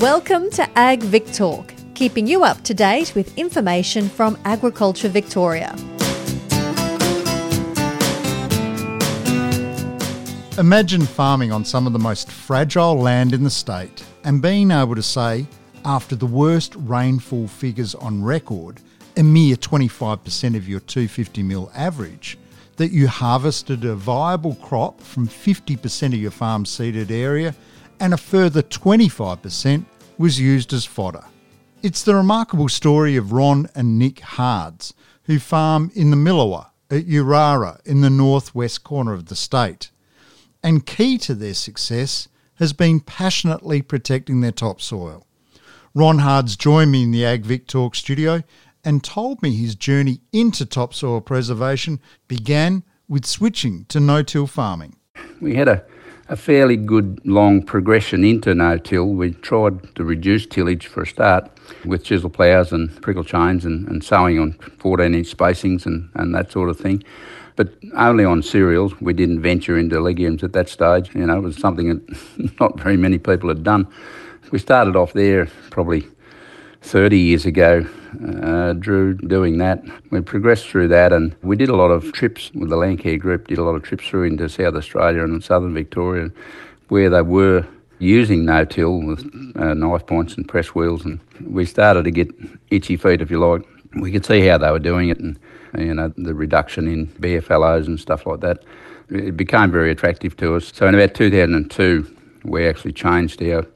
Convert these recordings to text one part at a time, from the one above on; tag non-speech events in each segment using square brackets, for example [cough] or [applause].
Welcome to Ag Vic Talk, keeping you up to date with information from Agriculture Victoria. Imagine farming on some of the most fragile land in the state and being able to say, after the worst rainfall figures on record, a mere 25% of your 250 mil average, that you harvested a viable crop from 50% of your farm seeded area and a further 25% was used as fodder. It's the remarkable story of Ron and Nick Hards, who farm in the Millewa at Yurara in the northwest corner of the state. And key to their success has been passionately protecting their topsoil. Ron Hards joined me in the Ag Vic Talk studio and told me his journey into topsoil preservation began with switching to no-till farming. We had a, a fairly good long progression into no-till. We tried to reduce tillage for a start with chisel ploughs and prickle chains and, and sowing on 14-inch spacings and, and that sort of thing but only on cereals. We didn't venture into legumes at that stage. You know, it was something that [laughs] not very many people had done. We started off there probably 30 years ago, uh, Drew, doing that. We progressed through that and we did a lot of trips with the Landcare Group, did a lot of trips through into South Australia and southern Victoria where they were using no-till with uh, knife points and press wheels and we started to get itchy feet, if you like. We could see how they were doing it and, you know, the reduction in BFLOs and stuff like that. It became very attractive to us. So in about 2002, we actually changed our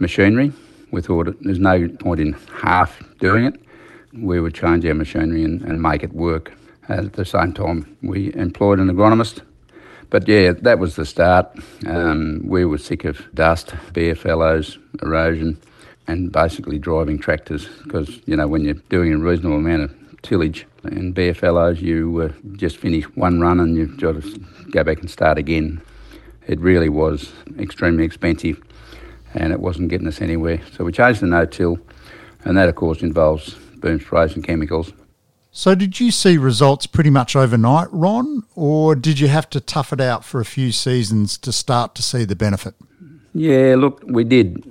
machinery we thought there's no point in half doing it. We would change our machinery and, and make it work. At the same time, we employed an agronomist. But yeah, that was the start. Um, we were sick of dust, BFLOs, erosion, and basically driving tractors because, you know, when you're doing a reasonable amount of tillage and BFLOs, you uh, just finish one run and you've got to go back and start again. It really was extremely expensive and it wasn't getting us anywhere. So we changed the no-till, and that of course involves boom sprays and chemicals. So did you see results pretty much overnight, Ron, or did you have to tough it out for a few seasons to start to see the benefit? Yeah, look, we did,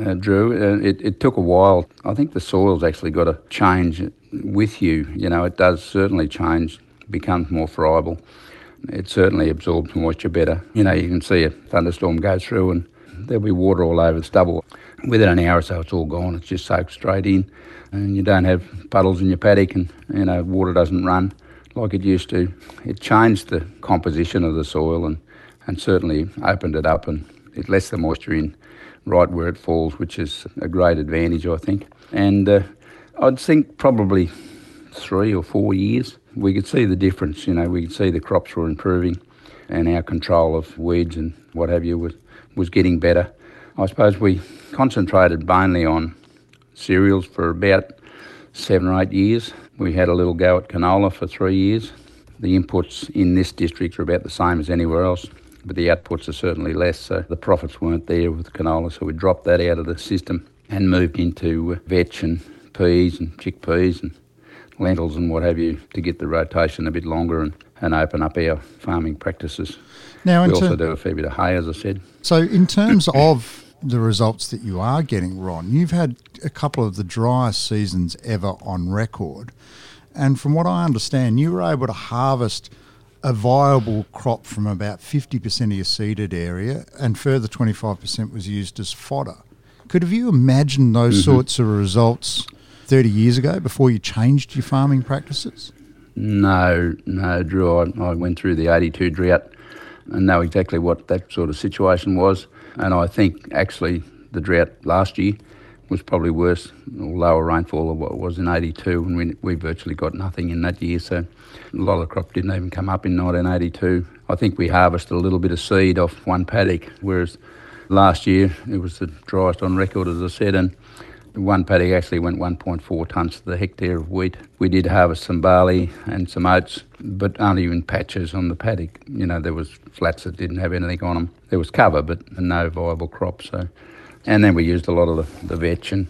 uh, Drew. Uh, it, it took a while. I think the soil's actually got to change with you. You know, it does certainly change, becomes more friable. It certainly absorbs moisture better. You know, you can see a thunderstorm go through and there'll be water all over the stubble. Within an hour or so, it's all gone. It's just soaked straight in, and you don't have puddles in your paddock, and you know water doesn't run like it used to. It changed the composition of the soil, and and certainly opened it up, and it lets the moisture in right where it falls, which is a great advantage, I think. And uh, I'd think probably three or four years, we could see the difference. You know, we could see the crops were improving, and our control of weeds and what have you was was getting better. I suppose we concentrated mainly on cereals for about seven or eight years. We had a little go at canola for three years. The inputs in this district are about the same as anywhere else, but the outputs are certainly less, so the profits weren't there with canola, so we dropped that out of the system and moved into vetch and peas and chickpeas and lentils and what have you to get the rotation a bit longer and, and open up our farming practices. Now, we also do a fair bit of hay, as I said. So, in terms [coughs] of the results that you are getting, Ron, you've had a couple of the driest seasons ever on record. And from what I understand, you were able to harvest a viable crop from about 50% of your seeded area, and further 25% was used as fodder. Could have you imagined those mm-hmm. sorts of results 30 years ago before you changed your farming practices? No, no, Drew. I, I went through the 82 drought and know exactly what that sort of situation was. And I think actually the drought last year was probably worse or lower rainfall than what it was in 82 when we, we virtually got nothing in that year. So a lot of crop didn't even come up in 1982. I think we harvested a little bit of seed off one paddock, whereas last year it was the driest on record, as I said, and one paddock actually went 1.4 tonnes to the hectare of wheat. We did harvest some barley and some oats, but only in patches on the paddock. You know, there was flats that didn't have anything on them. There was cover, but no viable crop. So, and then we used a lot of the, the vetch and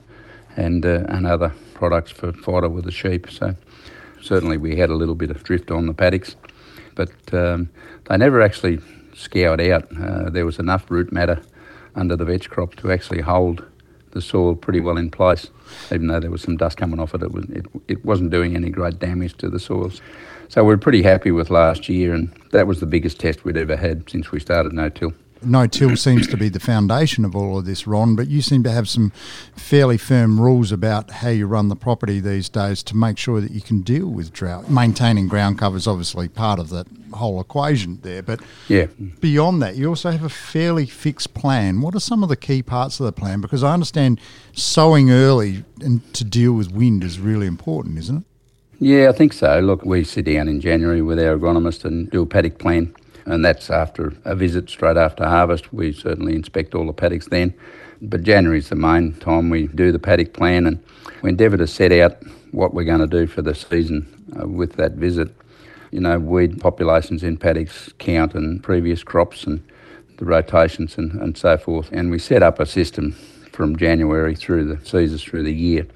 and, uh, and other products for fodder with the sheep. So certainly we had a little bit of drift on the paddocks, but um, they never actually scoured out. Uh, there was enough root matter under the vetch crop to actually hold the soil pretty well in place. Even though there was some dust coming off it, it, was, it, it wasn't doing any great damage to the soils. So we're pretty happy with last year, and that was the biggest test we'd ever had since we started no till no till seems to be the foundation of all of this, Ron, but you seem to have some fairly firm rules about how you run the property these days to make sure that you can deal with drought. Maintaining ground cover is obviously part of that whole equation there, but yeah. beyond that, you also have a fairly fixed plan. What are some of the key parts of the plan? Because I understand sowing early and to deal with wind is really important, isn't it? Yeah, I think so. Look, we sit down in January with our agronomist and do a paddock plan and that's after a visit straight after harvest. We certainly inspect all the paddocks then. But January is the main time we do the paddock plan, and we endeavour to set out what we're going to do for the season uh, with that visit. You know, weed populations in paddocks count and previous crops and the rotations and, and so forth. And we set up a system from January through the seasons through the year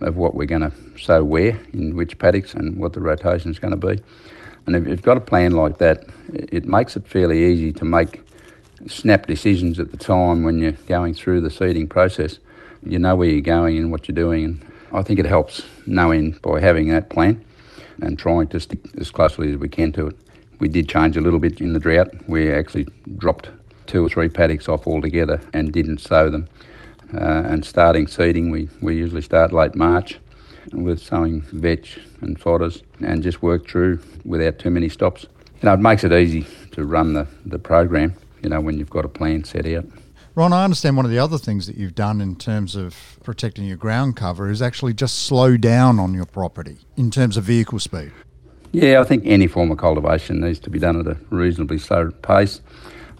of what we're going to sow where, in which paddocks, and what the rotation is going to be. And if you've got a plan like that, it makes it fairly easy to make snap decisions at the time when you're going through the seeding process. You know where you're going and what you're doing. And I think it helps knowing by having that plan and trying to stick as closely as we can to it. We did change a little bit in the drought. We actually dropped two or three paddocks off altogether and didn't sow them. Uh, and starting seeding, we, we usually start late March with sowing vetch and fodders and just work through without too many stops. You know, it makes it easy to run the, the program, you know, when you've got a plan set out. Ron, I understand one of the other things that you've done in terms of protecting your ground cover is actually just slow down on your property in terms of vehicle speed. Yeah, I think any form of cultivation needs to be done at a reasonably slow pace.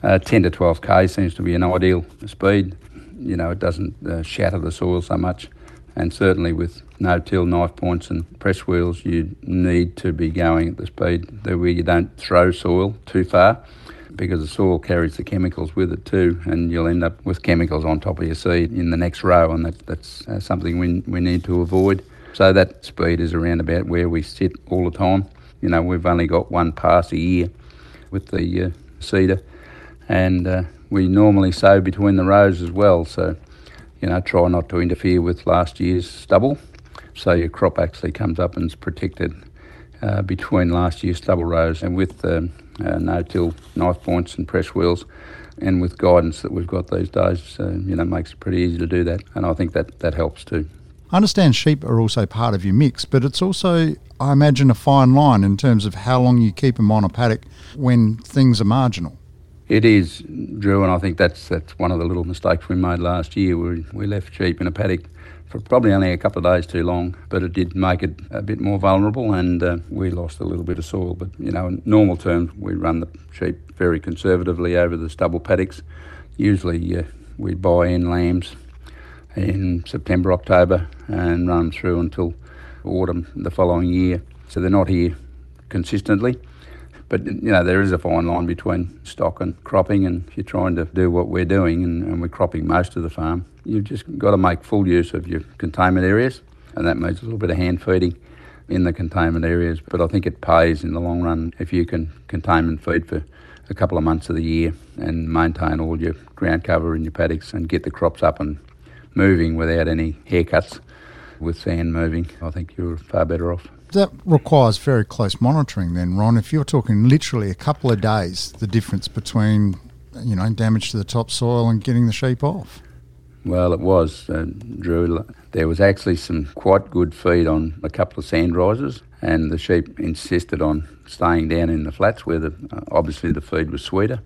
Uh, 10 to 12 k seems to be an ideal speed. You know, it doesn't uh, shatter the soil so much and certainly with no-till knife points and press wheels, you need to be going at the speed that where you don't throw soil too far because the soil carries the chemicals with it too, and you'll end up with chemicals on top of your seed in the next row, and that, that's uh, something we, we need to avoid. So that speed is around about where we sit all the time. You know, we've only got one pass a year with the uh, seeder, and uh, we normally sow between the rows as well. So you know, try not to interfere with last year's stubble. So your crop actually comes up and is protected uh, between last year's stubble rows and with uh, no-till knife points and press wheels and with guidance that we've got these days, uh, you know, makes it pretty easy to do that. And I think that, that helps too. I understand sheep are also part of your mix, but it's also, I imagine, a fine line in terms of how long you keep them on a paddock when things are marginal. It is, Drew, and I think that's that's one of the little mistakes we made last year. We, we left sheep in a paddock for probably only a couple of days too long, but it did make it a bit more vulnerable, and uh, we lost a little bit of soil. But you know, in normal terms, we run the sheep very conservatively over the stubble paddocks. Usually, uh, we buy in lambs in September, October, and run them through until autumn the following year. So they're not here consistently. But you know there is a fine line between stock and cropping, and if you're trying to do what we're doing, and, and we're cropping most of the farm, you've just got to make full use of your containment areas, and that means a little bit of hand feeding in the containment areas. But I think it pays in the long run if you can containment feed for a couple of months of the year and maintain all your ground cover in your paddocks and get the crops up and moving without any haircuts with sand moving. I think you're far better off that requires very close monitoring then, Ron. If you're talking literally a couple of days, the difference between, you know, damage to the topsoil and getting the sheep off. Well, it was, uh, Drew. There was actually some quite good feed on a couple of sand risers, and the sheep insisted on staying down in the flats where the, uh, obviously the feed was sweeter.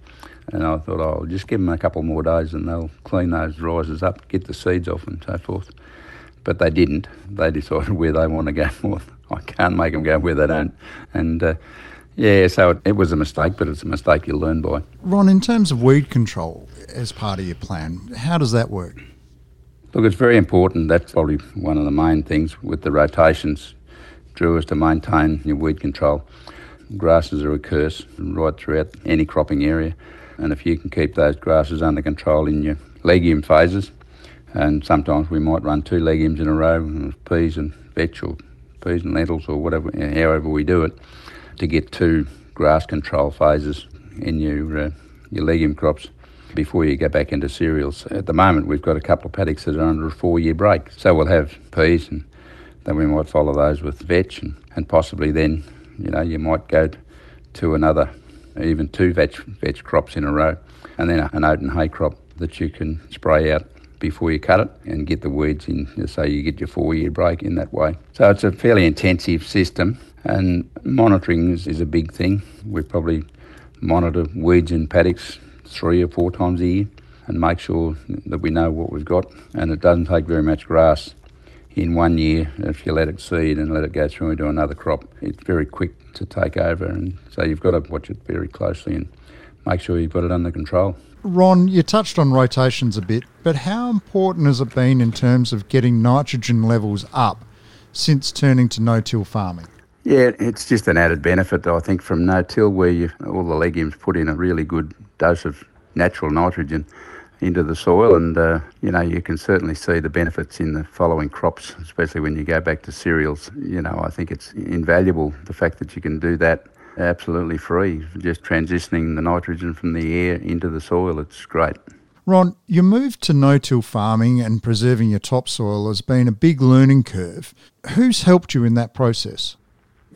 And I thought, oh, I'll just give them a couple more days and they'll clean those risers up, get the seeds off, and so forth. But they didn't. They [laughs] decided where they want to go [laughs] more. [laughs] I can't make them go where they don't. And uh, yeah, so it, it, was a mistake, but it's a mistake you learn by. Ron, in terms of weed control as part of your plan, how does that work? Look, it's very important. That's probably one of the main things with the rotations, Drew, is to maintain your weed control. Grasses are a curse right throughout any cropping area, and if you can keep those grasses under control in your legume phases, and sometimes we might run two legumes in a row, peas and vetch or peas and lentils or whatever, however we do it, to get two grass control phases in your uh, your legume crops. before you go back into cereals. At the moment, we've got a couple of paddocks that are under a four year break. So we'll have peas and then we might follow those with vetch and, and possibly then, you know, you might go to another, even two vetch, vetch crops in a row and then an oat and hay crop that you can spray out before you cut it and get the weeds in, so you get your four year break in that way. So it's a fairly intensive system and monitoring is, is a big thing. We probably monitor weeds in paddocks three or four times a year and make sure that we know what we've got. And it doesn't take very much grass in one year if you let it seed and let it go through into another crop. It's very quick to take over, and so you've got to watch it very closely and make sure you've got it under control. Ron, you touched on rotations a bit, but how important has it been in terms of getting nitrogen levels up since turning to no-till farming? Yeah, it's just an added benefit, I think, from no-till where you, all the legumes put in a really good dose of natural nitrogen into the soil, and uh, you know you can certainly see the benefits in the following crops, especially when you go back to cereals. You know, I think it's invaluable the fact that you can do that absolutely free, just transitioning the nitrogen from the air into the soil. It's great. Ron, your move to no-till farming and preserving your topsoil has been a big learning curve. Who's helped you in that process?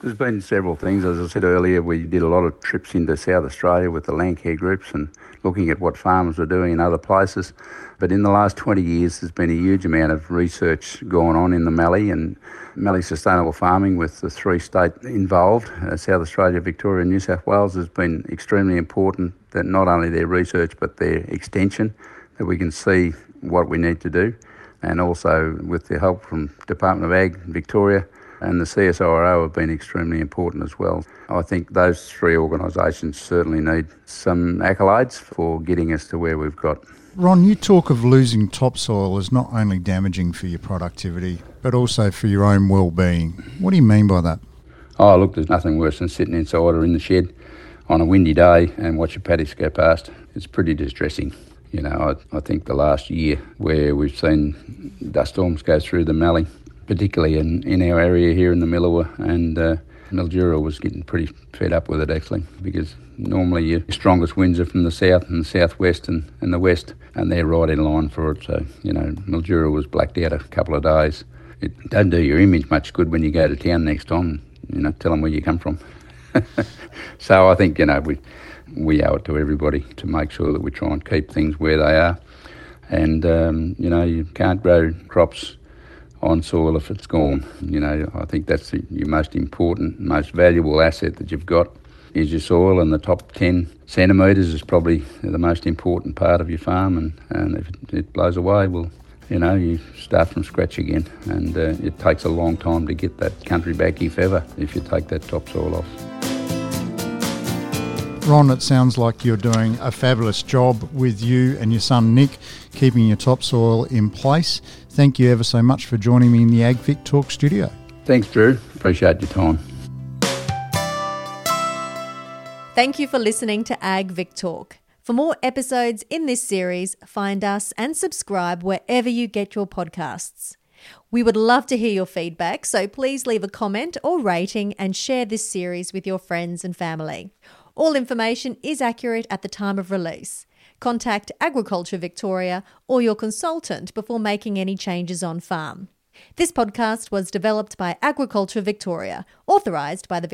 There's been several things. As I said earlier, we did a lot of trips into South Australia with the Landcare groups and looking at what farmers were doing in other places. But in the last 20 years, there's been a huge amount of research going on in the Mallee and Mallee Sustainable Farming with the three states involved, uh, South Australia, Victoria and New South Wales, has been extremely important that not only their research but their extension, that we can see what we need to do. And also with the help from Department of Ag Victoria, and the CSIRO have been extremely important as well. I think those three organisations certainly need some accolades for getting us to where we've got. Ron, you talk of losing topsoil as not only damaging for your productivity, but also for your own well-being. What do you mean by that? Oh, look, there's nothing worse than sitting inside or in the shed on a windy day and watch your paddocks go past. It's pretty distressing. You know, I, I think the last year where we've seen dust storms go through the Mallee, particularly in, in our area here in the Millewa and uh, Mildura was getting pretty fed up with it actually because normally your strongest winds are from the south and the southwest and, and the west and they're right in line for it. So, you know, Mildura was blacked out a couple of days. It doesn't do your image much good when you go to town next time, you know, tell them where you come from. [laughs] so I think, you know, we, we owe it to everybody to make sure that we try and keep things where they are. And, um, you know, you can't grow crops on soil if it's gone. You know, I think that's the, your most important, most valuable asset that you've got is your soil, and the top 10 centimetres is probably the most important part of your farm. And, and if it, blows away, well, you know, you start from scratch again. And uh, it takes a long time to get that country back, if ever, if you take that topsoil off. Ron, it sounds like you're doing a fabulous job with you and your son Nick, keeping your topsoil in place. Thank you ever so much for joining me in the AgVic Talk studio. Thanks, Drew. Appreciate your time. Thank you for listening to AgVic Talk. For more episodes in this series, find us and subscribe wherever you get your podcasts. We would love to hear your feedback, so please leave a comment or rating and share this series with your friends and family. All information is accurate at the time of release. Contact Agriculture Victoria or your consultant before making any changes on farm. This podcast was developed by Agriculture Victoria, authorised by the